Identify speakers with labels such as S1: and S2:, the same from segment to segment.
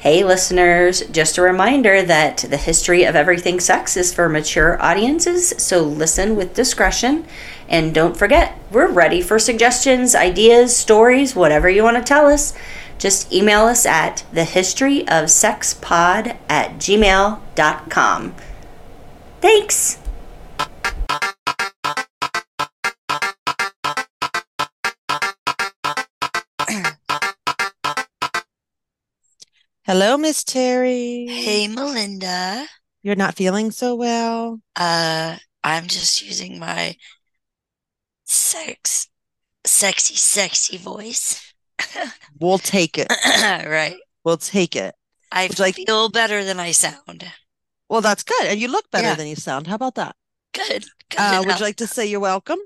S1: Hey, listeners, just a reminder that the history of everything sex is for mature audiences, so listen with discretion. And don't forget, we're ready for suggestions, ideas, stories, whatever you want to tell us. Just email us at thehistoryofsexpod at gmail.com. Thanks!
S2: Hello, Miss Terry.
S3: Hey, Melinda.
S2: You're not feeling so well?
S3: Uh, I'm just using my sex, sexy, sexy voice.
S2: We'll take it.
S3: right.
S2: We'll take it.
S3: I
S2: Would like-
S3: feel better than I sound.
S2: Well, that's good. And you look better
S3: Yeah.
S2: than you sound. How about that?
S3: Good. Good
S2: Uh, would you like to say you're welcome?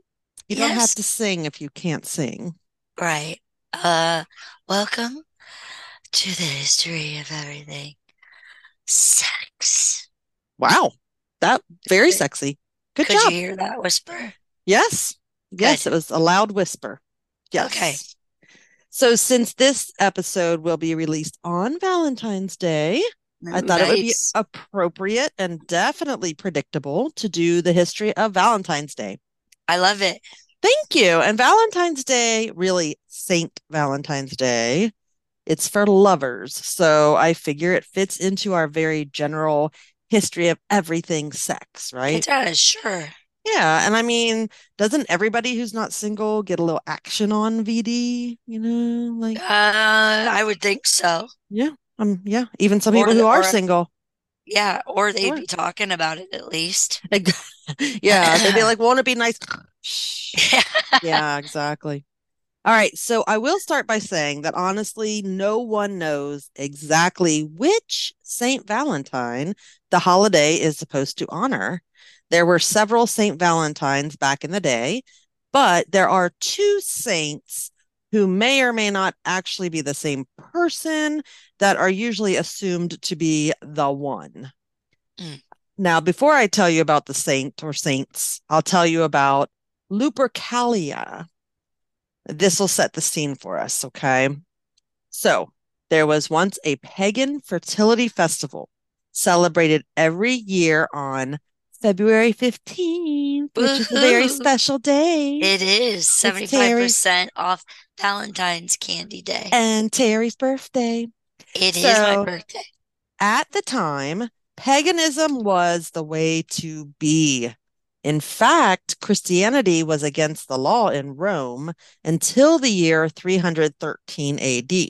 S2: You don't have to sing if you can't sing.
S3: Right. Uh, welcome to the history of everything. Sex.
S2: Wow. That very sexy. Good
S3: Could
S2: job.
S3: you hear that whisper?
S2: Yes. Yes,
S3: Good.
S2: it was a loud whisper. Yes.
S3: Okay.
S2: So since this episode will be released on Valentine's Day, I thought it would be appropriate and definitely predictable to do the history of Valentine's Day.
S3: I love it.
S2: Thank you. And Valentine's Day, really Saint Valentine's Day, it's for lovers. So I figure it fits into our very general history of everything sex, right?
S3: It does, sure.
S2: Yeah. And I mean, doesn't everybody who's not single get a little action on VD? You know, like,
S3: Uh, I would think so.
S2: yeah. Um, yeah. Even some
S3: Or
S2: people who are single.
S3: Yeah, or they'd
S2: Sure.
S3: be talking about it at least.
S2: Yeah. They'd be like, won't it be nice?
S3: Yeah.
S2: yeah, exactly. All right, so I will start by saying that honestly, no one knows exactly which Saint Valentine the holiday is supposed to honor. There were several Saint Valentines back in the day, but there are two saints who may or may not actually be the same person that are usually assumed to be the one.
S3: Mm.
S2: Now, before I tell you about the saint or saints, I'll tell you about Lupercalia. This will set the scene for us, okay? So, there was once a pagan fertility festival celebrated every year on February 15th, which is a very special day.
S3: It is 75% off Valentine's Candy Day.
S2: and Terry's birthday.
S3: It is my birthday.
S2: At the time, paganism was the way to be. In fact, Christianity was against the law in Rome until the year 313 AD.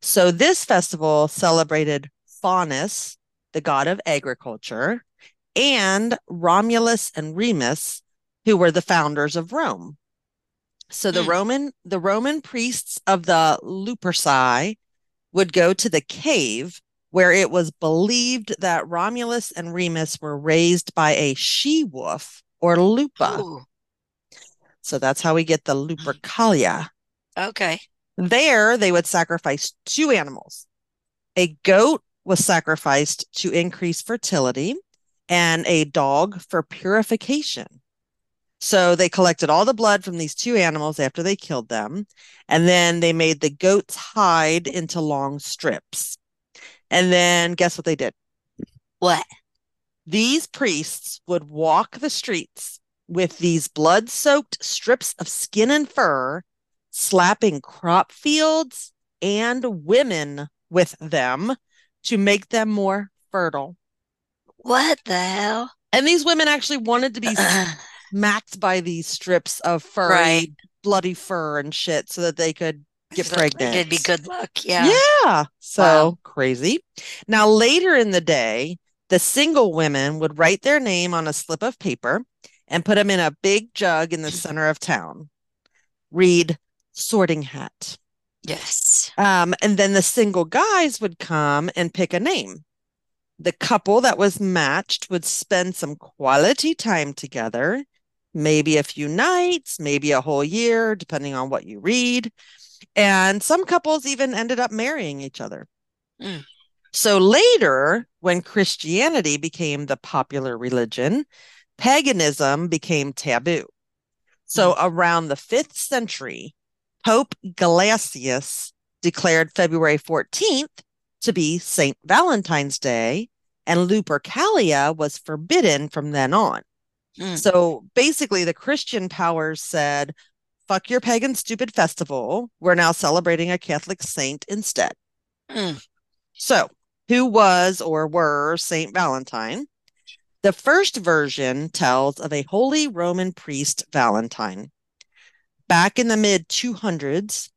S2: So this festival celebrated Faunus, the god of agriculture, and Romulus and Remus, who were the founders of Rome. So the
S3: Hmm.
S2: Roman the Roman priests of the Luperci would go to the cave where it was believed that Romulus and Remus were raised by a she wolf or lupa.
S3: Ooh,
S2: So that's how we get the Lupercalia.
S3: okay.
S2: There, they would sacrifice two animals. A goat was sacrificed to increase fertility, and a dog for purification. So they collected all the blood from these two animals after they killed them, and then they made the goat's hide into long strips. And then guess what they did?
S3: What?
S2: These priests would walk the streets with these blood soaked strips of skin and fur, slapping crop fields and women with them to make them more fertile.
S3: What the hell?
S2: And these women actually wanted to be smacked by these strips of furry,
S3: Right.
S2: bloody fur and shit so that they could get
S3: So,
S2: pregnant.
S3: It'd be good luck. Yeah.
S2: Yeah. So
S3: Wow.
S2: crazy. Now, later in the day, the single women would write their name on a slip of paper and put them in a big jug in the center of town. Read sorting hat.
S3: Yes.
S2: Um, and then the single guys would come and pick a name. The couple that was matched would spend some quality time together, maybe a few nights, maybe a whole year, depending on what you read. And some couples even ended up marrying each other.
S3: Mm.
S2: So later, when Christianity became the popular religion, paganism became taboo. So around the fifth century, Pope Gelasius declared February 14th to be St. Valentine's Day, and Lupercalia was forbidden from then on.
S3: Mm.
S2: So basically, the Christian powers said, fuck your pagan stupid festival. We're now celebrating a Catholic saint instead.
S3: Mm.
S2: So, who was or were Saint Valentine? The first version tells of a holy Roman priest, Valentine. Back in the mid 200s,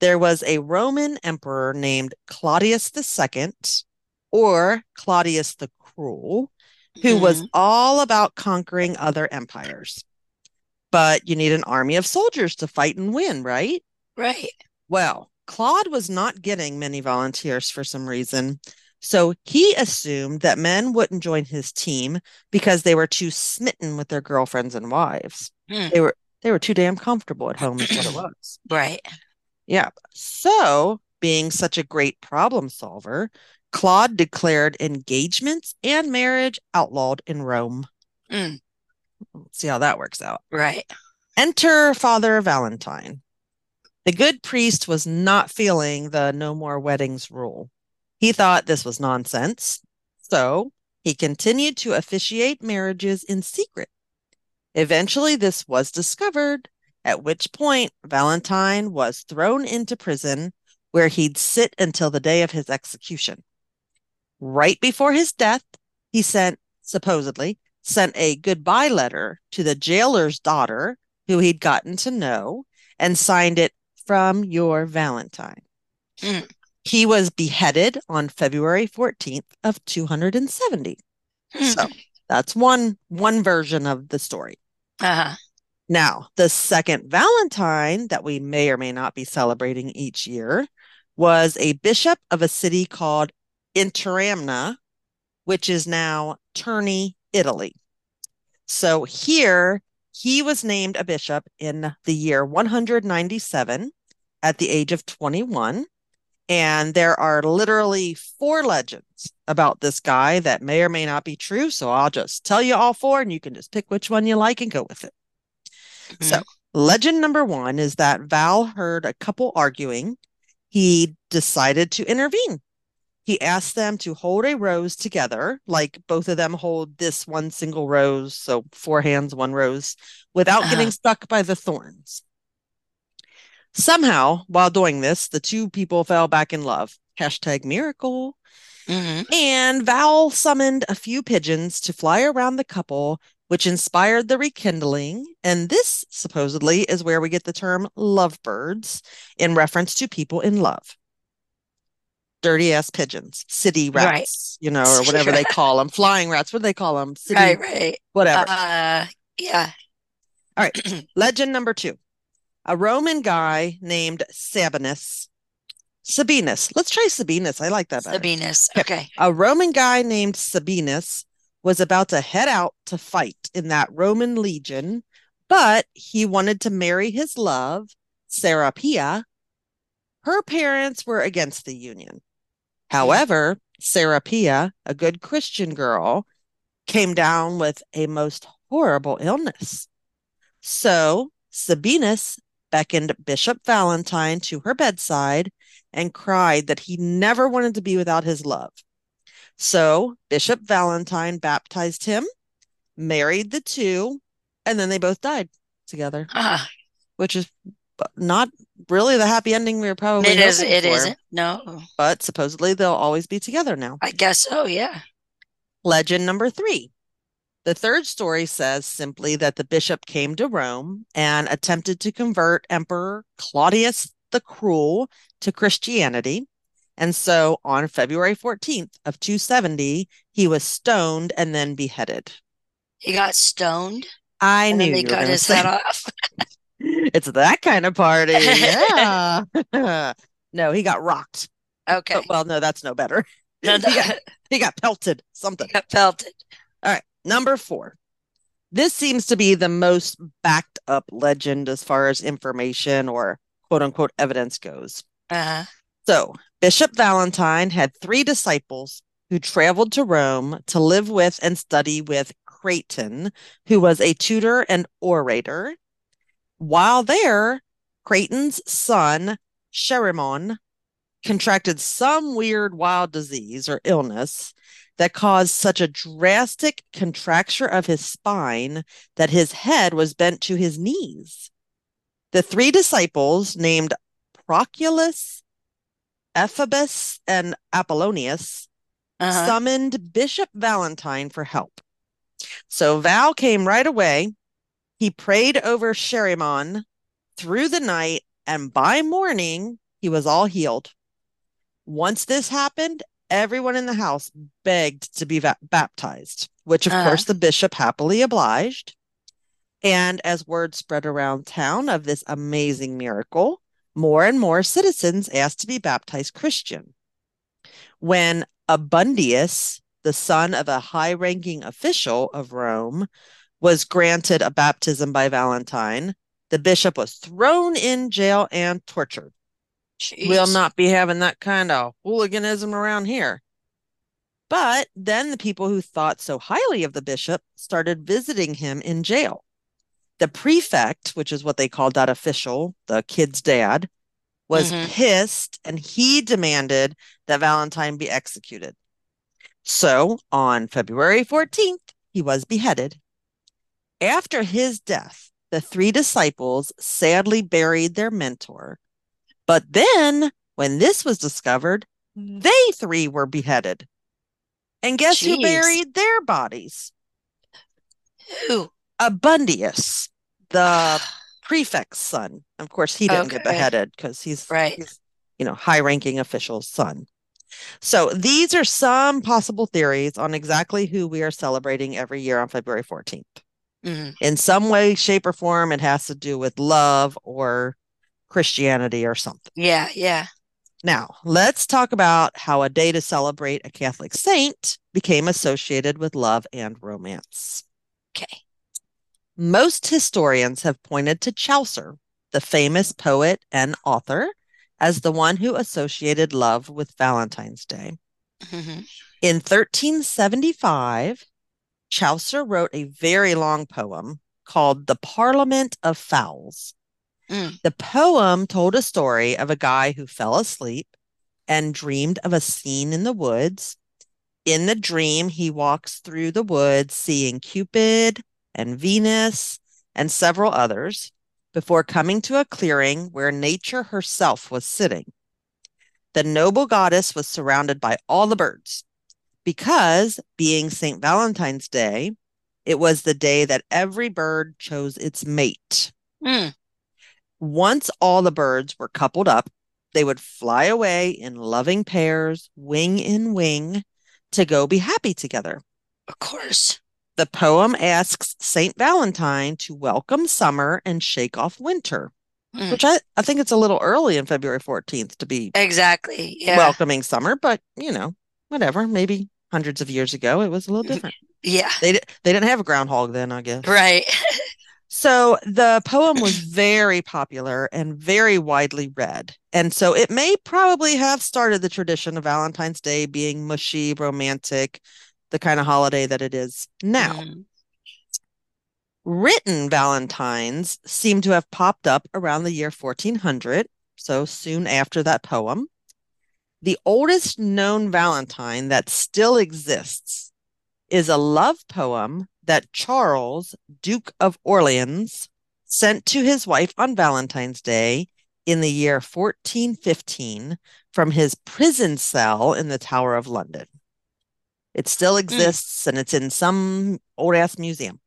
S2: there was a Roman emperor named Claudius II, or Claudius the Cruel, who was
S3: Mhm.
S2: all about conquering other empires. But you need an army of soldiers to fight and win, right?
S3: Right.
S2: Well, Claude was not getting many volunteers for some reason. So he assumed that men wouldn't join his team because they were too smitten with their girlfriends and wives.
S3: Hmm.
S2: They were they were too damn comfortable at home is what it was.
S3: Right.
S2: Yeah. So, being such a great problem solver, Claude declared engagements and marriage outlawed in Rome.
S3: Mm.
S2: Let's see how that works out.
S3: Right.
S2: Enter Father Valentine. The good priest was not feeling the no more weddings rule. He thought this was nonsense, so he continued to officiate marriages in secret. Eventually, this was discovered, at which point Valentine was thrown into prison where he'd sit until the day of his execution. Right before his death, he sent, supposedly, sent a goodbye letter to the jailer's daughter, who he'd gotten to know, and signed it from your Valentine.
S3: Mm.
S2: He was beheaded on February 14th of 270. So that's one one version of the story.
S3: Uh-huh.
S2: Now, the second Valentine that we may or may not be celebrating each year was a bishop of a city called Interamna, which is now Terni, Italy. So here he was named a bishop in the year 197 at the age of 21. And there are literally four legends about this guy that may or may not be true. So I'll just tell you all four and you can just pick which one you like and go with it. Hmm. So, legend number one is that Val heard a couple arguing. He decided to intervene. He asked them to hold a rose together, like both of them hold this one single rose, so four hands, one rose, without getting
S3: Uh-huh.
S2: stuck by the thorns. Somehow, while doing this, the two people fell back in love. Hashtag miracle.
S3: Mhm.
S2: And Val summoned a few pigeons to fly around the couple, which inspired the rekindling. And this supposedly is where we get the term lovebirds in reference to people in love. Dirty ass pigeons, city
S3: Right.
S2: rats, you know, or whatever they call them, flying rats. What do they call them? City,
S3: Right, right.
S2: whatever.
S3: Uh, yeah.
S2: All right. Legend number two a Roman guy named Sabinus. Sabinus. Let's try Sabinus. I like that better.
S3: Sabinus.
S2: Okay. A Roman guy named Sabinus was about to head out to fight in that Roman legion, but he wanted to marry his love, Serapia. Her parents were against the union. However, Serapia, a good Christian girl, came down with a most horrible illness. So Sabinus beckoned Bishop Valentine to her bedside and cried that he never wanted to be without his love. So Bishop Valentine baptized him, married the two, and then they both died together,
S3: Ah,
S2: which is not really the happy ending we were probably
S3: it is. It isn't. No,
S2: But supposedly they'll always be together now.
S3: I guess so. Yeah.
S2: Legend number three. The third story says simply that the bishop came to Rome and attempted to convert Emperor Claudius the Cruel to Christianity. And so on February 14th of 270, he was stoned and then beheaded.
S3: He got stoned
S2: I knew
S3: they cut his head off.
S2: it's that kind of party. Yeah. no, he got rocked.
S3: Okay.
S2: Oh, well, no, that's no better.
S3: No, no,
S2: he, got, he got pelted, something.
S3: got pelted.
S2: All right, number four. This seems to be the most backed up legend as far as information or quote unquote evidence goes.
S3: Uh,
S2: So, Bishop Valentine had three disciples who traveled to Rome to live with and study with Craton, who was a tutor and orator. While there, Craton's son, Cherimon, contracted some weird wild disease or illness that caused such a drastic contracture of his spine that his head was bent to his knees. The three disciples, named Proculus, Ephebus, and Apollonius,
S3: Uh-huh.
S2: summoned Bishop Valentine for help. So Val came right away. He prayed over Sherrimon through the night, and by morning, he was all healed. Once this happened, everyone in the house begged to be va- baptized, which of
S3: Uh-huh.
S2: course the bishop happily obliged. And as word spread around town of this amazing miracle, more and more citizens asked to be baptized Christian. When Abundius, the son of a high ranking official of Rome, was granted a baptism by Valentine, the bishop was thrown in jail and tortured. We'll not be having that kind of hooliganism around here. But then the people who thought so highly of the bishop started visiting him in jail. The prefect, which is what they called that official, the kid's dad, was
S3: Mhm.
S2: pissed and he demanded that Valentine be executed. So on February 14th, he was beheaded. After his death, the three disciples sadly buried their mentor. But then, when this was discovered, mm-hmm. they three were beheaded. And guess who buried their bodies?
S3: Who?
S2: Abundius, the prefect's son. Of course, he didn't get beheaded because he's,
S3: Right.
S2: he's, you know, high-ranking official's son. So these are some possible theories on exactly who we are celebrating every year on February 14th.
S3: Mhm.
S2: In some way, shape, or form, it has to do with love or Christianity or something.
S3: Yeah, yeah.
S2: Now, let's talk about how a day to celebrate a Catholic saint became associated with love and romance.
S3: Okay.
S2: Most historians have pointed to Chaucer, the famous poet and author, as the one who associated love with Valentine's Day.
S3: Mhm.
S2: In 1375, Chaucer wrote a very long poem called The Parliament of Fowls.
S3: Mm.
S2: The poem told a story of a guy who fell asleep and dreamed of a scene in the woods. In the dream, he walks through the woods seeing Cupid and Venus and several others before coming to a clearing where nature herself was sitting. The noble goddess was surrounded by all the birds because, being St. Valentine's Day, it was the day that every bird chose its mate.
S3: Mm.
S2: Once all the birds were coupled up, they would fly away in loving pairs, wing in wing, to go be happy together.
S3: Of course.
S2: The poem asks St. Valentine to welcome summer and shake off winter,
S3: Mm.
S2: which I, I think it's a little early in February 14th to be
S3: Exactly. Yeah.
S2: welcoming summer, but you know, whatever. Maybe hundreds of years ago it was a little different.
S3: yeah.
S2: They, they didn't have a groundhog then, I guess.
S3: Right.
S2: So the poem was very popular and very widely read. And so it may probably have started the tradition of Valentine's Day being mushy, romantic, the kind of holiday that it is now.
S3: Mhm.
S2: Written Valentines seem to have popped up around the year 1400, so soon after that poem. The oldest known Valentine that still exists is a love poem that Charles, Duke of Orleans, sent to his wife on Valentine's Day in the year 1415 from his prison cell in the Tower of London. It still exists and it's in some old ass museum.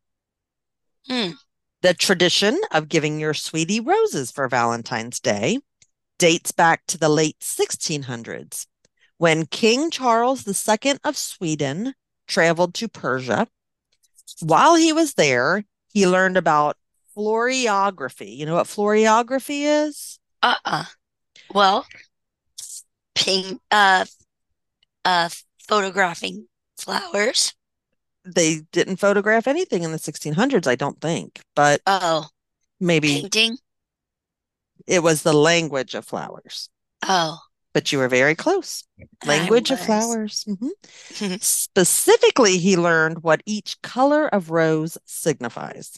S3: Hmm.
S2: The tradition of giving your sweetie roses for Valentine's Day dates back to the late 1600s when King Charles II of Sweden traveled to Persia. While he was there, he learned about floriography. You know what floriography is?
S3: Uh-uh. Well, ping uh uh photographing flowers.
S2: They didn't photograph anything in the 1600s, I don't think, but
S3: Oh,
S2: maybe
S3: painting.
S2: It was the language of flowers.
S3: Oh,
S2: But you were very close. Language of flowers. Mhm. Specifically, he learned what each color of rose signifies.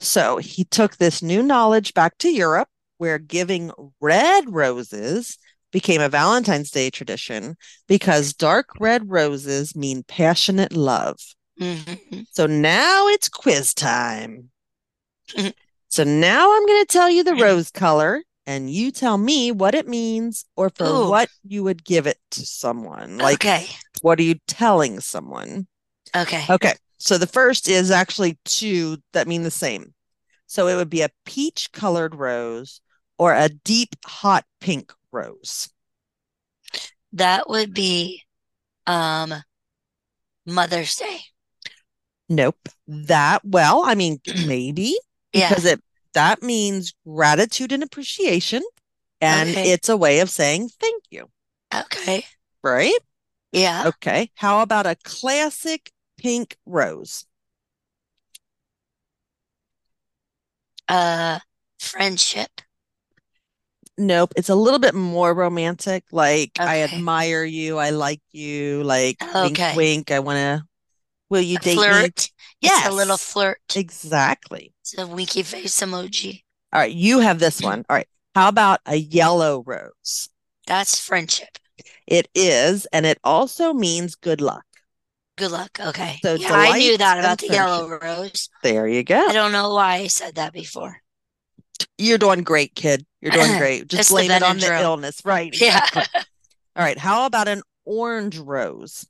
S2: So he took this new knowledge back to Europe, where giving red roses became a Valentine's Day tradition because dark red roses mean passionate love.
S3: Mhm.
S2: So now it's quiz time. So now I'm going to tell you the rose color, and you tell me what it means or for
S3: Ooh.
S2: what you would give it to someone. Like,
S3: okay.
S2: what are you telling someone?
S3: Okay.
S2: Okay. So the first is actually two that mean the same. So it would be a peach colored rose or a deep hot pink rose.
S3: That would be um Mother's Day.
S2: Nope. That, well, I mean, maybe
S3: Yeah.
S2: because it that means gratitude and appreciation. And
S3: Okay.
S2: it's a way of saying thank you,
S3: Okay.
S2: right?
S3: Yeah.
S2: Okay. How about a classic pink rose?
S3: Uh friendship.
S2: Nope. It's a little bit more romantic. Like, I admire you. I like you. Like,
S3: Okay.
S2: wink. I want to, will you
S3: A
S2: date me?
S3: flirt. It's a little flirt.
S2: Exactly.
S3: It's a winky face emoji.
S2: All right. You have this one. All right. How about a yellow rose?
S3: That's friendship.
S2: It is, and it also means good luck.
S3: Good luck. Okay.
S2: So
S3: yeah, I knew that about the yellow rose.
S2: There you go.
S3: I don't know why I said that before.
S2: You're doing great, kid. You're doing great. Just blame it on the illness. Right.
S3: Yeah.
S2: exactly. All right. How about an orange rose?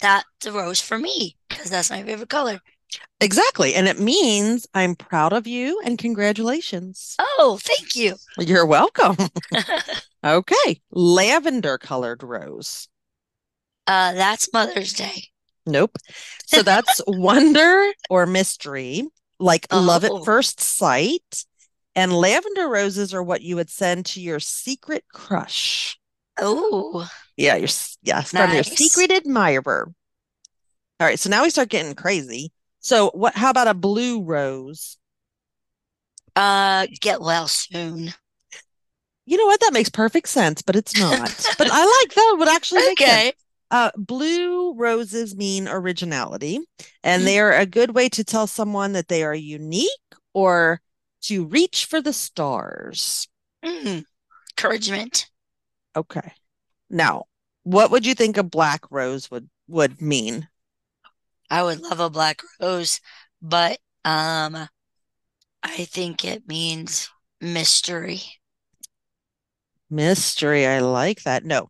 S3: That's a rose for me because that's my favorite color.
S2: Exactly. And it means I'm proud of you and congratulations.
S3: Oh, thank you.
S2: You're welcome. Okay. Lavender colored rose.
S3: Uh, that's Mother's Day.
S2: Nope. So that's wonder or mystery, like love at
S3: Oh.
S2: first sight. And lavender roses are what you would send to your secret crush.
S3: Oh,
S2: Yeah, your yes, from your secret admirer. All right, so now we start getting crazy. So what how about a blue rose?
S3: uh, get well soon.
S2: You know what? That makes perfect sense, but it's not. But I like that would actually make sense.
S3: Okay.
S2: Uh, blue roses mean originality, and
S3: Mhm.
S2: they are a good way to tell someone that they are unique or to reach for the stars.
S3: Mm. Encouragement.
S2: Okay. Now, what would you think a black rose would would mean?
S3: I would love a black rose, but um, I think it means mystery.
S2: Mystery. I like that. No.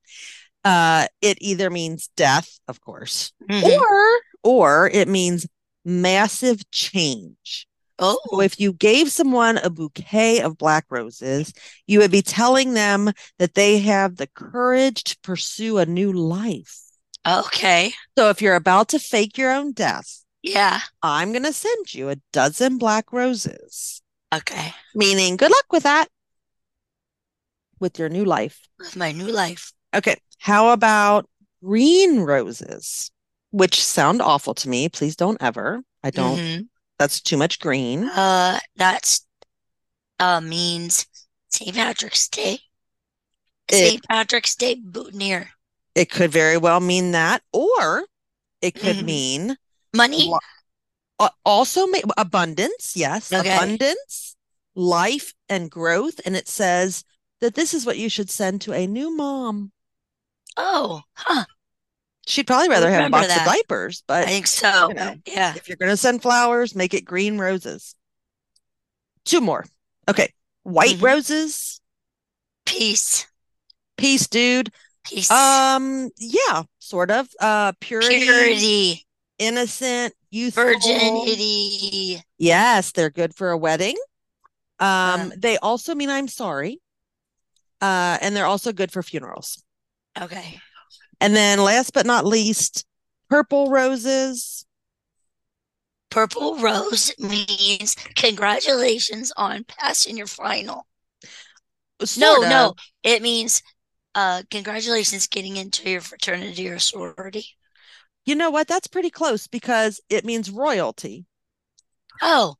S2: Uh, it either means death, of course,
S3: Mhm.
S2: or or it means massive change. So
S3: Oh,
S2: if you gave someone a bouquet of black roses, you would be telling them that they have the courage to pursue a new life.
S3: Okay.
S2: So if you're about to fake your own death,
S3: Yeah.
S2: I'm going to send you a dozen black roses,
S3: Okay.
S2: meaning good luck with that, with your new life.
S3: With my new life.
S2: Okay. How about green roses, which sound awful to me? Please don't ever. I don't,
S3: Mhm.
S2: that's too much green.
S3: Uh, that's uh means St. Patrick's Day. St. Patrick's Day boutonniere.
S2: It could very well mean that, or it could
S3: Mhm.
S2: mean
S3: Money.
S2: Also abundance. Yes,
S3: Okay.
S2: abundance, life, and growth. And it says that this is what you should send to a new mom.
S3: Oh, huh.
S2: She'd probably rather have a box of
S3: that.
S2: but
S3: I think so.
S2: you know.
S3: Yeah.
S2: if you're going to send flowers, make it green roses. Two more. Okay. White
S3: Mhm.
S2: roses.
S3: Peace.
S2: Peace, dude.
S3: Peace.
S2: Um, yeah, sort of. Uh, purity,
S3: Purity.
S2: innocent, youthful.
S3: Virginity.
S2: Yes, they're good for a wedding. Um, they also mean I'm sorry. Uh, and they're also good for funerals.
S3: Okay.
S2: And then last but not least, purple roses.
S3: Purple rose means congratulations on passing your final. No,
S2: Sort
S3: no.
S2: of.
S3: It means uh congratulations getting into your fraternity or sorority.
S2: You know what? That's pretty close because it means royalty.
S3: Oh.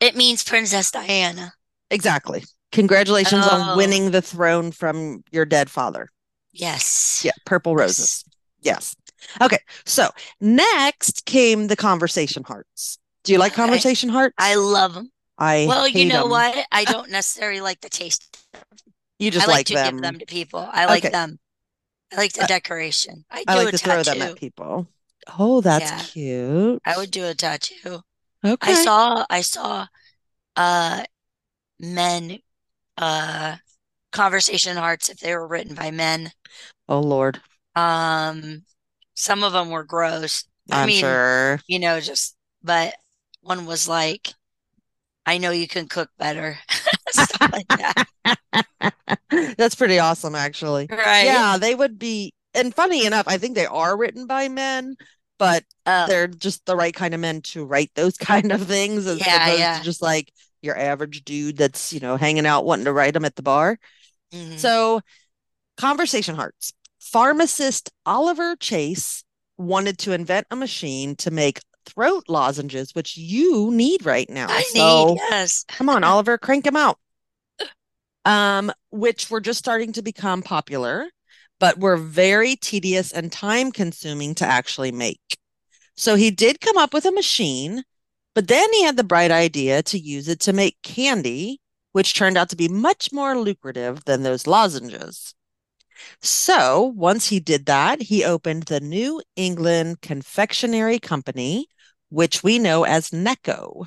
S3: It means Princess Diana.
S2: Exactly. Congratulations on
S3: Oh.
S2: winning the throne from your dead father.
S3: Yes.
S2: Yeah, purple roses. Yes. Okay. So next came the conversation hearts. Do you like
S3: Okay.
S2: conversation hearts?
S3: I love them.
S2: I
S3: Well, you
S2: know
S3: know
S2: 'em.
S3: what? I don't necessarily like the taste.
S2: You just
S3: I like,
S2: like
S3: to
S2: them.
S3: give them to people. I like
S2: Okay.
S3: them. I like the decoration. I
S2: I like
S3: a
S2: to throw them at people. Oh, that's
S3: Yeah.
S2: cute.
S3: I would do a tattoo.
S2: Okay.
S3: I saw I saw uh men uh conversation hearts if they were written by men.
S2: Oh Lord.
S3: Um some of them were gross. I
S2: I'm
S3: mean,
S2: sure.
S3: you know, just but one was like, I know you can cook better. Stuff like that.
S2: That's pretty awesome, actually.
S3: Right.
S2: Yeah, they would be, and funny enough, I think they are written by men, but
S3: Oh,
S2: they're just the right kind of men to write those kind of things as
S3: Yeah,
S2: opposed
S3: yeah.
S2: to just like your average dude that's, you know, hanging out wanting to write them at the bar.
S3: mhm.
S2: So, conversation hearts. Pharmacist Oliver Chase wanted to invent a machine to make throat lozenges, which you need right now.
S3: I
S2: So,
S3: need, yes.
S2: come on, Oliver, crank them out. Um, which were just starting to become popular, but were very tedious and time consuming to actually make. So he did come up with a machine, but then he had the bright idea to use it to make candy, which turned out to be much more lucrative than those lozenges. So once he did that, he opened the New England Confectionery Company, which we know as Necco,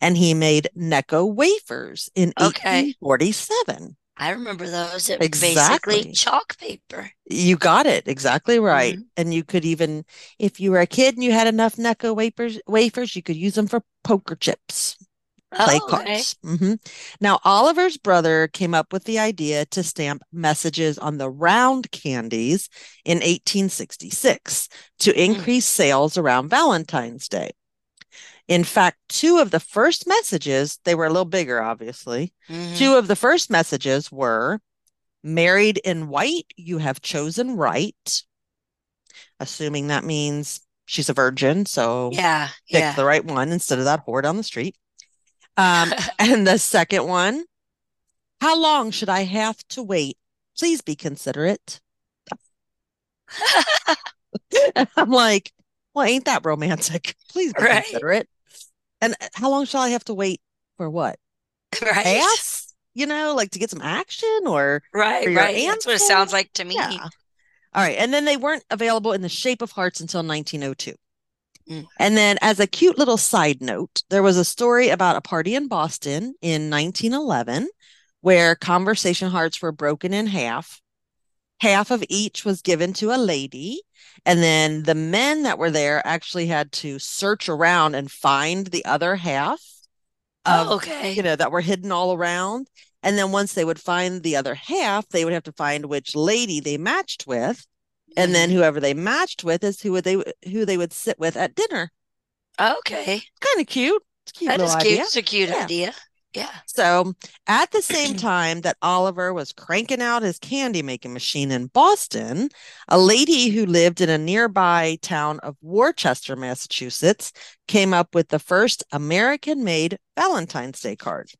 S2: and he made Necco wafers in
S3: Okay.
S2: 1847.
S3: I remember those. It was
S2: Exactly.
S3: basically chalk paper.
S2: You got it exactly right.
S3: Mhm.
S2: And you could even, if you were a kid and you had enough Necco wafers, wafers, you could use them for poker chips, play
S3: Oh, okay.
S2: cards. hmm Now, Oliver's brother came up with the idea to stamp messages on the round candies in 1866 to
S3: Hmm.
S2: increase sales around Valentine's Day. In fact, two of the first messages, they were a little bigger, obviously.
S3: Mhm.
S2: Two of the first messages were married in white, you have chosen right. Assuming that means she's a virgin, so
S3: Yeah,
S2: pick
S3: yeah.
S2: the right one instead of that whore down the street. Um, and the second one, how long should I have to wait? Please be considerate. I'm like, well, ain't that romantic? Please be
S3: Right.
S2: considerate. And uh, how long shall I have to wait for what?
S3: Right.
S2: Ass? You know, like to get some action or
S3: Right, right. That's what it sounds like to me.
S2: yeah. All right. And then they weren't available in the shape of hearts until 1902.
S3: Mm.
S2: And then, as a cute little side note, there was a story about a party in Boston in 1911 where conversation hearts were broken in half. Half of each was given to a lady. And then the men that were there actually had to search around and find the other half of
S3: Oh, okay.
S2: you know, that were hidden all around. And then once they would find the other half, they would have to find which lady they matched with. And then
S3: Mhm.
S2: whoever they matched with is who would they who they would sit with at dinner.
S3: Okay.
S2: Kind of cute. It's a cute
S3: That is cute.
S2: idea.
S3: It's a cute
S2: Yeah.
S3: idea. Yeah.
S2: So at the same time that Oliver was cranking out his candy making machine in Boston, a lady who lived in a nearby town of Worcester, Massachusetts, came up with the first American made Valentine's Day card.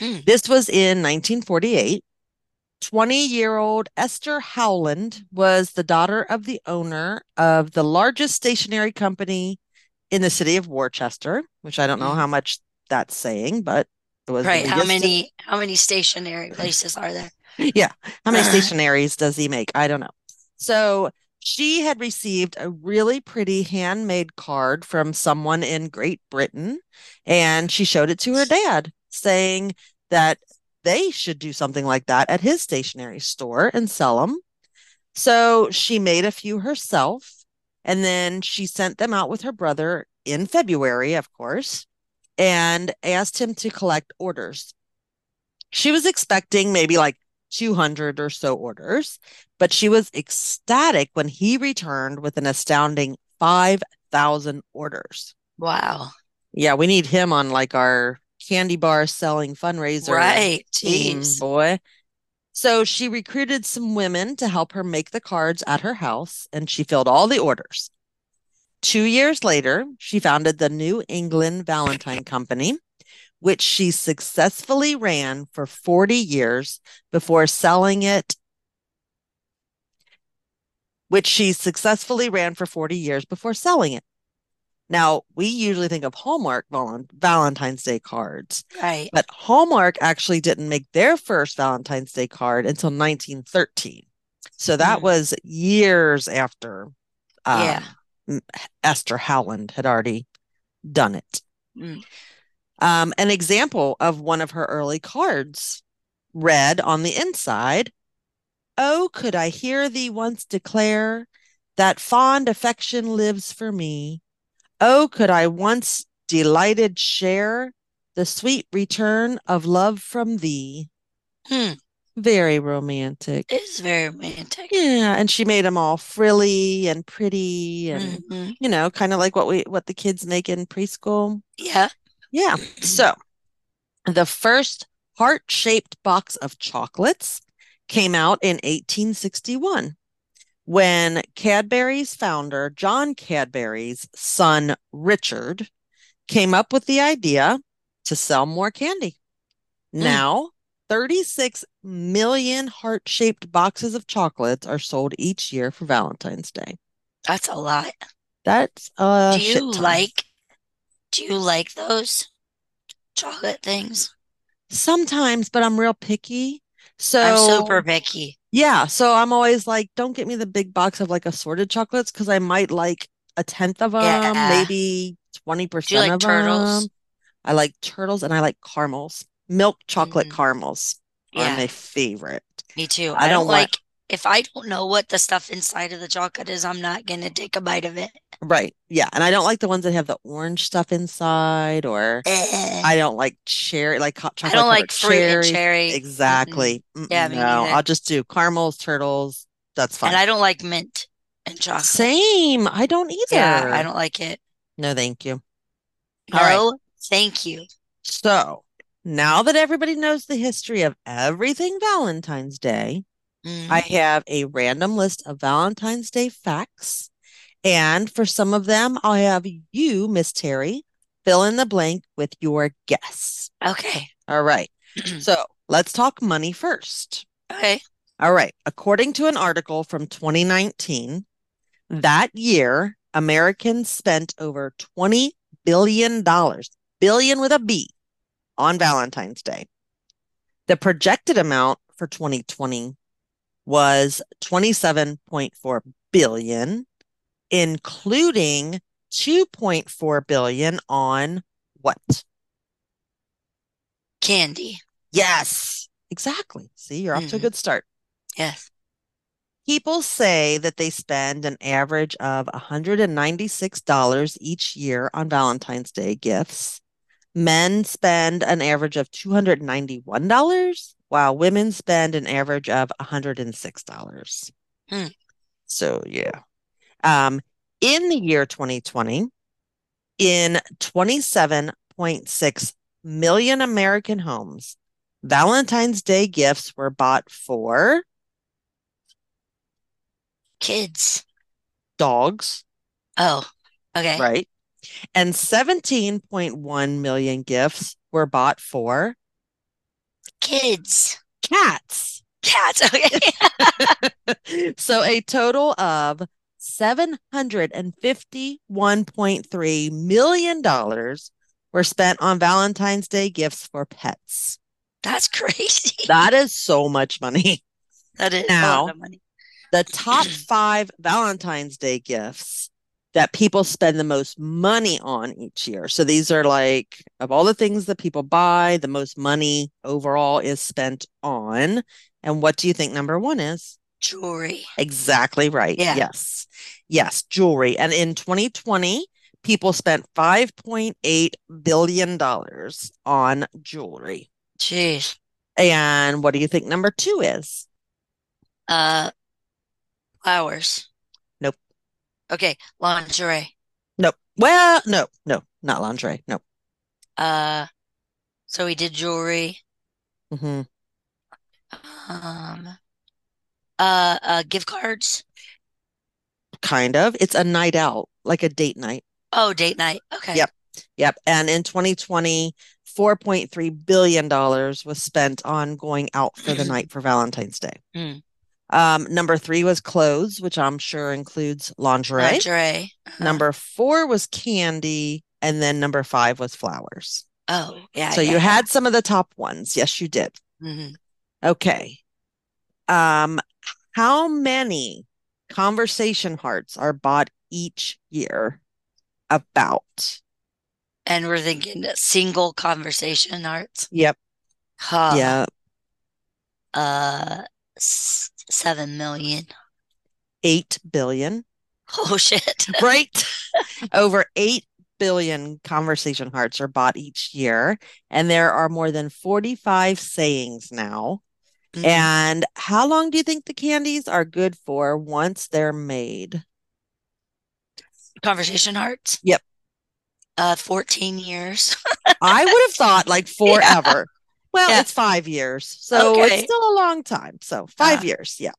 S3: Hmm.
S2: This was in 1948. 20 year old Esther Howland was the daughter of the owner of the largest stationery company in the city of Worcester, which I don't know
S3: Mm.
S2: how much that's saying, but was
S3: Right. How many how many stationary places are there?
S2: yeah. How many stationaries does he make? I don't know. So she had received a really pretty handmade card from someone in Great Britain, and she showed it to her dad, saying that they should do something like that at his stationery store and sell them. So she made a few herself, and then she sent them out with her brother in February, of course, and asked him to collect orders. She was expecting maybe like 200 or so orders, but she was ecstatic when he returned with an astounding 5,000 orders.
S3: Wow.
S2: Yeah, we need him on like our candy bar selling fundraiser
S3: Right.
S2: team,
S3: Jeez.
S2: boy. So she recruited some women to help her make the cards at her house, and she filled all the orders. Two years later, she founded the New England Valentine Company, which she successfully ran for 40 years before selling it. Which she successfully ran for 40 years before selling it. Now, we usually think of Hallmark val- Valentine's Day cards,
S3: Right.
S2: but Hallmark actually didn't make their first Valentine's Day card until 1913. So that
S3: Mm.
S2: was years after um,
S3: Yeah.
S2: Esther Howland had already done it.
S3: Mm.
S2: Um, an example of one of her early cards read on the inside Oh, could I hear thee once declare that fond affection lives for me? Oh, could I once delighted share the sweet return of love from thee?
S3: Hmm.
S2: Very romantic.
S3: It is very romantic.
S2: Yeah, and she made them all frilly and pretty and
S3: Mhm.
S2: you know, kind of like what we what the kids make in preschool.
S3: Yeah.
S2: Yeah. So the first heart-shaped box of chocolates came out in 1861 when Cadbury's founder, John Cadbury's son, Richard, came up with the idea to sell more candy. Now, 36 million heart-shaped boxes of chocolates are sold each year for Valentine's Day.
S3: That's a lot.
S2: That's a
S3: Do you like do you like those chocolate things?
S2: Sometimes, but I'm real picky. So
S3: I'm super picky.
S2: Yeah, so I'm always like, don't get me the big box of like assorted chocolates because I might like a tenth of them,
S3: Yeah.
S2: maybe 20%
S3: Do you like
S2: of
S3: turtles?
S2: them. I like turtles and I like caramels. Milk chocolate
S3: Mhm.
S2: caramels are my favorite.
S3: me too.
S2: I
S3: I
S2: don't
S3: don't
S2: want-
S3: like if I don't know what the stuff inside of the chocolate is, I'm not gonna take a bite of it.
S2: Right. Yeah. And I don't like the ones that have the orange stuff inside, or
S3: Eh.
S2: I don't like cherry, like hot chocolate.
S3: I don't like fruit and
S2: cherry.
S3: cherry.
S2: Exactly.
S3: Yeah,
S2: no. I'll just do caramels, turtles. That's fine. And.
S3: I don't like mint and chocolate.
S2: Same. I don't
S3: Yeah,
S2: either.
S3: I don't like it.
S2: No, thank you. All right.
S3: Thank you.
S2: So now that everybody knows the history of everything Valentine's Day,
S3: Mm.
S2: I have a random list of Valentine's Day facts. And for some of them, I'll have you, Miss Terry, fill in the blank with your guess.
S3: Okay.
S2: All right. So let's talk money first.
S3: Okay.
S2: All right. According to an article from 2019, that year, Americans spent over $20 billion, billion with a B, on Valentine's Day. The projected amount for 2020 was 27.4 billion, including 2.4 billion on what?
S3: Candy.
S2: Yes, exactly. See, you're off to a
S3: Mhm.
S2: good start.
S3: Yes.
S2: People say that they spend an average of $196 each year on Valentine's Day gifts. Men spend an average of $291, while women spend an average of $106.
S3: Hmm.
S2: So, yeah. Um, in the year 2020, in 27.6 million American homes, Valentine's Day gifts were bought for
S3: Kids.
S2: dogs,
S3: Oh, okay.
S2: right? And 17.1 million gifts were bought for
S3: Kids.
S2: cats.
S3: Cats. Okay.
S2: So a total of $751.3 million were spent on Valentine's Day gifts for pets.
S3: That's crazy.
S2: That is so much money.
S3: That is
S2: Now-
S3: lot of money.
S2: The top five Valentine's Day gifts that people spend the most money on each year. So these are like, of all the things that people buy, the most money overall is spent on. And what do you think number one is?
S3: Jewelry.
S2: Exactly right.
S3: Yeah.
S2: Yes. Yes, jewelry. And in 2020, people spent $5.8 billion on jewelry.
S3: Jeez.
S2: And what do you think number two is?
S3: Uh, flowers. Okay, lingerie.
S2: Nope. Well, no, no, not lingerie. No.
S3: Uh, so we did jewelry.
S2: hmm
S3: Um, uh, uh, gift cards.
S2: Kind of. It's a night out, like a date night.
S3: Oh, date night. Okay.
S2: Yep. Yep. And in 2020, $4.3 billion was spent on going out for the night for Valentine's Day.
S3: Mm.
S2: Um, number three was clothes, which I'm sure includes lingerie.
S3: Lingerie. Uh-huh.
S2: Number four was candy. And then number five was flowers.
S3: Oh, yeah.
S2: So
S3: yeah,
S2: you
S3: yeah.
S2: had some of the top ones. Yes, you did.
S3: Mhm.
S2: Okay. Um, how many conversation hearts are bought each year? About.
S3: And we're thinking single conversation hearts.
S2: Yep.
S3: Huh.
S2: yeah.
S3: Uh, s- seven million.
S2: Eight billion.
S3: Oh shit.
S2: Right. Over eight billion conversation hearts are bought each year. And there are more than 45 sayings now.
S3: Mhm.
S2: And how long do you think the candies are good for once they're made?
S3: Conversation hearts.
S2: Yep.
S3: Uh, 14 years.
S2: I would have thought like forever. Well,
S3: Yeah.
S2: it's five years. So
S3: Okay.
S2: it's still a long time. So five
S3: Ah.
S2: years. Yeah.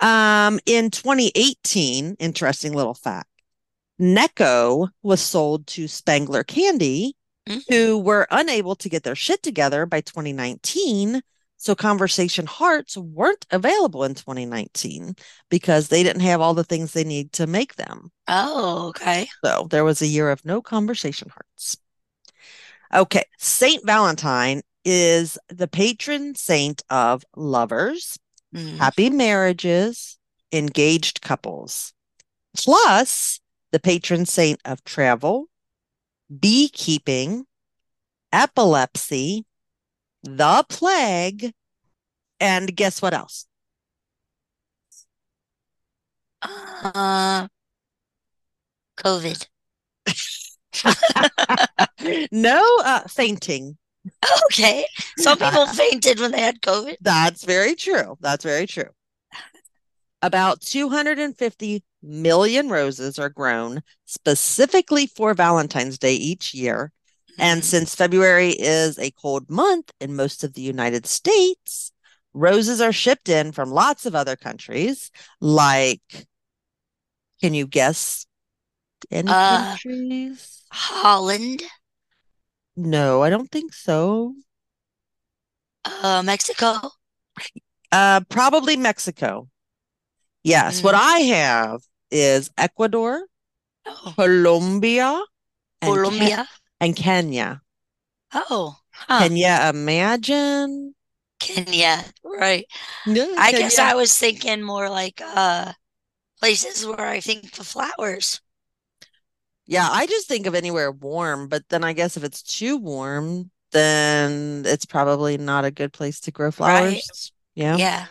S2: Um, in 2018, interesting little fact. Necco was sold to Spangler Candy,
S3: Mhm.
S2: who were unable to get their shit together by 2019. So Conversation Hearts weren't available in 2019 because they didn't have all the things they need to make them.
S3: Oh, okay.
S2: So there was a year of no conversation hearts. Okay, Saint Valentine is the patron saint of lovers,
S3: Mhm.
S2: happy marriages, engaged couples, plus the patron saint of travel, beekeeping, epilepsy, the plague, and guess what else?
S3: Uh, COVID.
S2: no uh, fainting.
S3: Okay. Some people fainted when they had COVID.
S2: That's very true. That's very true. About 250 million roses are grown specifically for Valentine's Day each year. And
S3: Mhm.
S2: since February is a cold month in most of the United States, roses are shipped in from lots of other countries. Like, can you guess any
S3: Uh,
S2: countries?
S3: Holland,
S2: No, I don't think so.
S3: uh, Mexico.
S2: Uh, probably Mexico. Yes, what
S3: Mm.
S2: I have is Ecuador,
S3: Oh,
S2: Colombia, and Ke-
S3: Colombia.
S2: and Kenya.
S3: Oh, huh.
S2: Can you imagine?
S3: Kenya. Right.
S2: Yeah,
S3: I guess I was thinking more like uh places where I think the flowers.
S2: Yeah, I just think of anywhere warm, but then I guess if it's too warm, then it's probably not a good place to grow
S3: Right.
S2: flowers. Yeah.
S3: Yeah.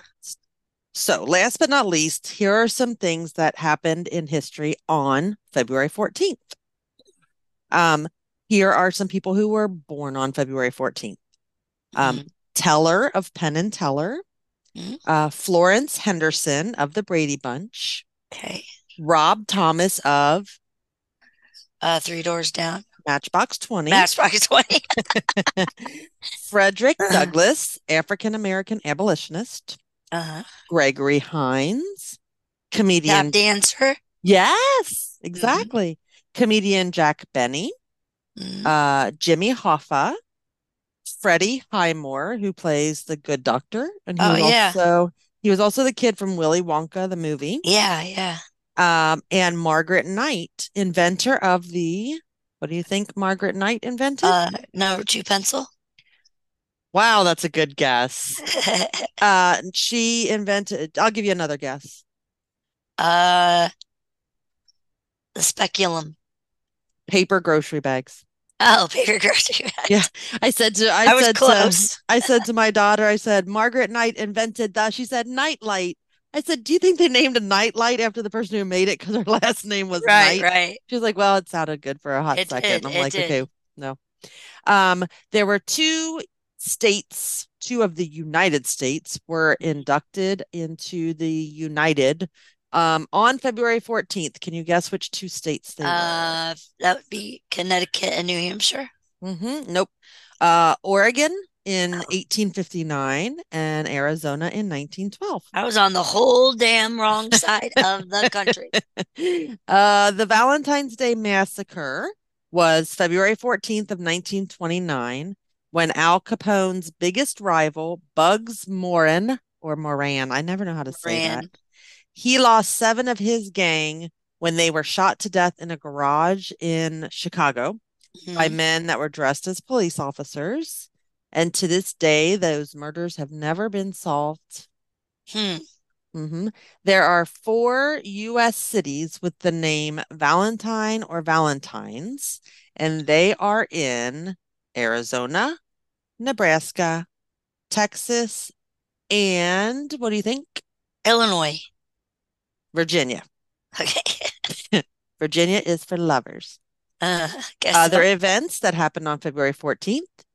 S2: So, last but not least, here are some things that happened in history on February 14th. Um, here are some people who were born on February 14th. Um,
S3: Mhm.
S2: Teller of Penn and Teller,
S3: Mhm.
S2: uh, Florence Henderson of the Brady Bunch,
S3: Okay.
S2: Rob Thomas of
S3: Uh, three doors down.
S2: Matchbox 20,
S3: Matchbox 20.
S2: Frederick. Douglass, African American abolitionist,
S3: Uh-huh.
S2: Gregory Hines,
S3: Tap
S2: comedian.
S3: dancer.
S2: Yes, exactly. Comedian Jack Benny,
S3: Mhm.
S2: uh, Jimmy Hoffa, Freddie Highmore, who plays the good doctor, and he
S3: Oh, yeah.
S2: also he was also the kid from Willy Wonka, the movie.
S3: Yeah, yeah.
S2: Um, and Margaret Knight, inventor of the, what do you think Margaret Knight invented?
S3: Uh, number two pencil.
S2: Wow, that's a good guess. Uh, she invented, I'll give you another guess.
S3: uh, the speculum.
S2: Paper grocery bags.
S3: Oh, paper grocery bag.
S2: Yeah, I said to I,
S3: I was
S2: said to. I said to my daughter, I said Margaret Knight invented that. She said nightlight. I said, "Do you think they named a nightlight after the person who made it because her last name was
S3: Right,
S2: Knight?"
S3: right.
S2: She was like, "Well, it sounded good for a hot
S3: It
S2: second."
S3: did,
S2: I'm
S3: it
S2: like,
S3: did.
S2: "Okay, no." Um, there were two states, two of the United States were inducted into the United um on February 14th. Can you guess which two states they were?
S3: Uh, that would be Connecticut and New Hampshire.
S2: Mm-hmm. Nope. Uh, Oregon in
S3: Oh.
S2: 1859 and Arizona in 1912.
S3: I was on the whole damn wrong side of the country.
S2: Uh, the Valentine's Day Massacre was February 14th of 1929 when Al Capone's biggest rival, Bugs Moran, or Moran. I never know how to say that. He lost seven of his gang when they were shot to death in a garage in Chicago by
S3: Mhm.
S2: men that were dressed as police officers. And to this day, those murders have never been solved.
S3: Hmm.
S2: hmm There are four U.S. cities with the name Valentine or Valentines, and they are in Arizona, Nebraska, Texas, and what do you think?
S3: Illinois.
S2: Virginia.
S3: Okay.
S2: Virginia is for lovers.
S3: Uh,
S2: Other
S3: so.
S2: events that happened on February 14th.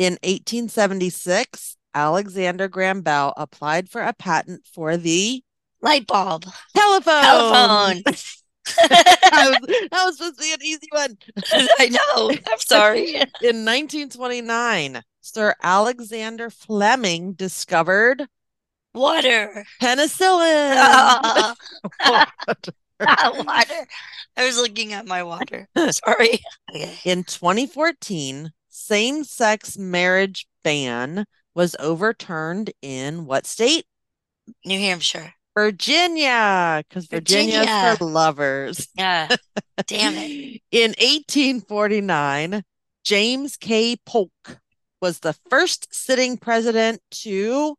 S2: In 1876, Alexander Graham Bell applied for a patent for the
S3: light bulb.
S2: telephone.
S3: Telephone.
S2: that, was, that was supposed to be an easy one.
S3: I know. I'm sorry.
S2: In 1929, Sir Alexander Fleming discovered
S3: Water.
S2: penicillin.
S3: Ah, water. I was looking at my water. Sorry.
S2: In 2014, same-sex marriage ban was overturned in what state?
S3: New Hampshire.
S2: Virginia, because Virginia is
S3: Virginia.
S2: for lovers.
S3: Yeah. Damn it.
S2: In 1849, James K. Polk was the first sitting president to.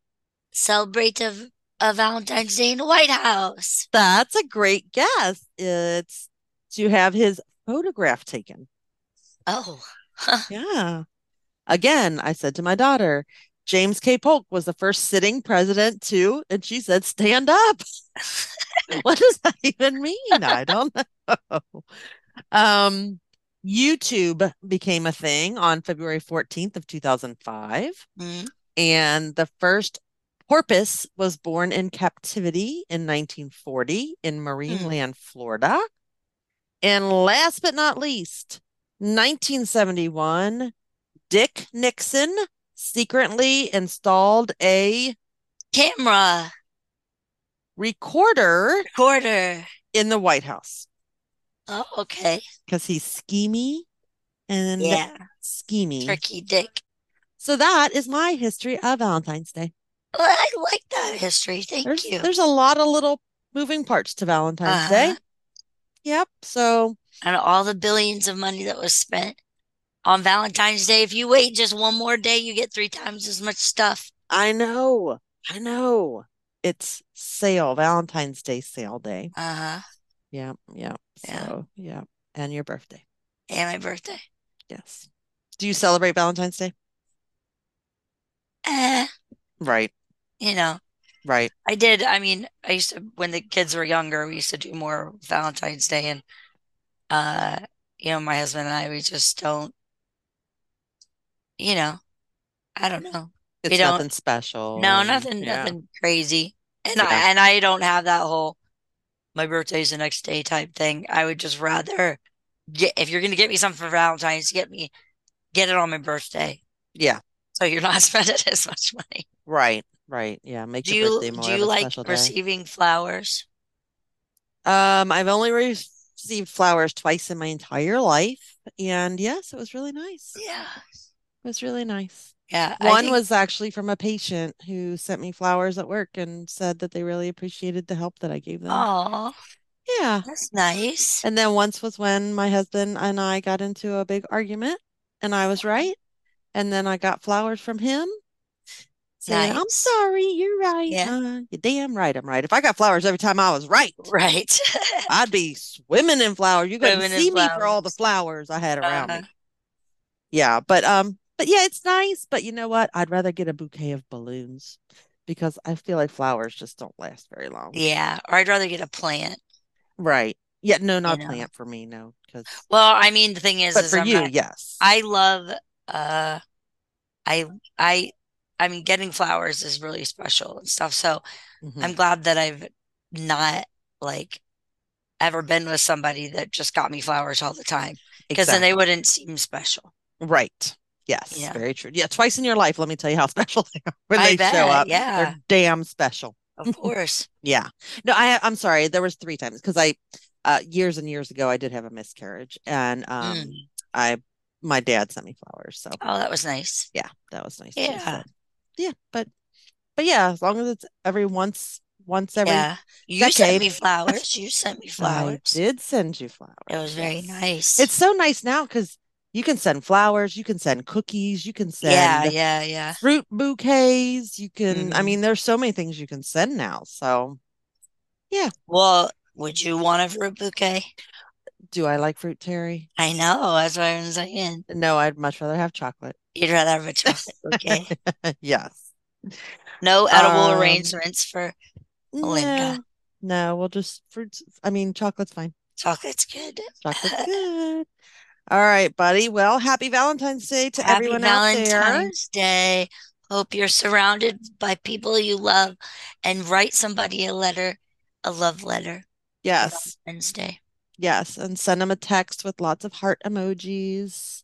S3: Celebrate a, of uh, Valentine's Day in the White House.
S2: That's a great guess. It's to have his photograph taken.
S3: Oh.
S2: Yeah. Again, I said to my daughter, James K. Polk was the first sitting president to, and she said, stand up. what does that even mean? I don't know. Um, YouTube became a thing on February 14th of 2005,
S3: Mm.
S2: and the first porpoise was born in captivity in 1940 in Marineland, Florida. And last but not least, 1971, Dick Nixon secretly installed a
S3: Camera.
S2: recorder
S3: Recorder.
S2: in the White House
S3: Oh, okay.
S2: because he's schemy and
S3: Yeah.
S2: schemy.
S3: Turkey dick.
S2: So that is my history of Valentine's Day.
S3: Well, I like that history. Thank
S2: There's
S3: you.
S2: there's a lot of little moving parts to Valentine's Day.
S3: Uh-huh.
S2: Yep. So
S3: And all the billions of money that was spent on Valentine's Day. If you wait just one more day, you get three times as much stuff.
S2: I know, I know. It's sale, Valentine's Day sale day.
S3: Uh-huh.
S2: Yeah. yep.
S3: Yeah.
S2: So, yeah. And your birthday.
S3: And my birthday.
S2: Yes. Do you celebrate Valentine's Day?
S3: Eh,
S2: Right,
S3: you know,
S2: right.
S3: I did. I mean, I used to, when the kids were younger, we used to do more Valentine's Day and, uh, you know, my husband and I, we just don't, you know, I don't know.
S2: It's
S3: don't-
S2: nothing special.
S3: No, nothing,
S2: yeah.
S3: nothing crazy. And
S2: Yeah.
S3: I and I don't have that whole my birthday's the next day type thing. I would just rather get if you're gonna get me something for Valentine's, get me get it on my birthday.
S2: Yeah,
S3: So you're not spending as much money.
S2: right, right. Yeah, make
S3: Do you
S2: birthday more
S3: do you like receiving flowers?
S2: Um, I've only received flowers twice in my entire life, and yes, it was really nice.
S3: Yeah.
S2: It was really nice.
S3: Yeah.
S2: One
S3: think-
S2: was actually from a patient who sent me flowers at work and said that they really appreciated the help that I gave them.
S3: Oh,
S2: Yeah.
S3: that's nice.
S2: And then once was when my husband and I got into a big argument and I was right. And then I got flowers from him saying, I'm sorry, you're right.
S3: Yeah.
S2: Uh, you're damn right, I'm right. If I got flowers every time I was right,
S3: Right.
S2: I'd be swimming in flowers. You couldn't
S3: Swimming
S2: see me for all the
S3: flowers.
S2: I had around
S3: Uh-huh.
S2: me. Yeah, but um, but yeah, it's nice. But you know what? I'd rather get a bouquet of balloons because I feel like flowers just don't last very long.
S3: Yeah. Or I'd rather get a plant.
S2: Right. Yeah, no, not a
S3: know.
S2: plant for me, no, because
S3: Well, I mean, the thing is,
S2: but
S3: is
S2: for
S3: I'm
S2: you,
S3: not-
S2: yes.
S3: I love uh I I I mean getting flowers is really special and stuff. So
S2: Mhm.
S3: I'm glad that I've not like ever been with somebody that just got me flowers all the time because then they wouldn't seem special.
S2: Right. Yes,
S3: Yeah.
S2: very true. Yeah, twice in your life, let me tell you how special they are when
S3: I
S2: they show up.
S3: yeah.
S2: They're damn special.
S3: Of course.
S2: Yeah. No, I I'm sorry. There was three times because I uh years and years ago I did have a miscarriage and um
S3: Mm.
S2: I my dad sent me flowers. So
S3: Oh, that was nice.
S2: yeah, that was nice too.
S3: Yeah.
S2: So, yeah, but but yeah, as long as it's every once once every
S3: Yeah. You sent me flowers. You sent me flowers.
S2: I did send you flowers.
S3: It was very nice.
S2: It's so nice now because you can send flowers, you can send cookies, you can send
S3: yeah, yeah, yeah.
S2: fruit bouquets, you can, I
S3: Mhm.
S2: mean, there's so many things you can send now. So, yeah.
S3: Well, would you want a fruit bouquet?
S2: do I like fruit, Terry?
S3: I know, that's what I'm saying.
S2: No, I'd much rather have chocolate.
S3: You'd rather have a chocolate bouquet.
S2: yes.
S3: No edible
S2: Um,
S3: arrangements for Melinda.
S2: No, no, we'll just fruits. I mean, chocolate's fine.
S3: chocolate's good.
S2: Chocolate's good. All right, buddy. Well, happy Valentine's Day to
S3: Happy
S2: everyone out there.
S3: Valentine's Day. Hope you're surrounded by people you love and write somebody a letter, a love letter.
S2: Yes,
S3: Wednesday.
S2: yes, and send them a text with lots of heart emojis.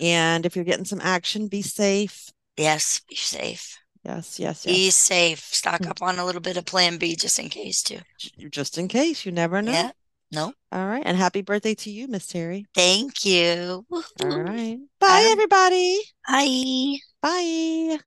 S2: And if you're getting some action, be safe.
S3: Yes, be safe.
S2: Yes, yes, yes.
S3: Be safe. Stock
S2: Mm.
S3: up on a little bit of Plan B just in case too.
S2: Just in case, you never know.
S3: Yeah. No.
S2: All right, and happy birthday to you, Miss Terry.
S3: Thank you.
S2: All right. Bye,
S3: Um,
S2: everybody.
S3: Bye.
S2: Bye.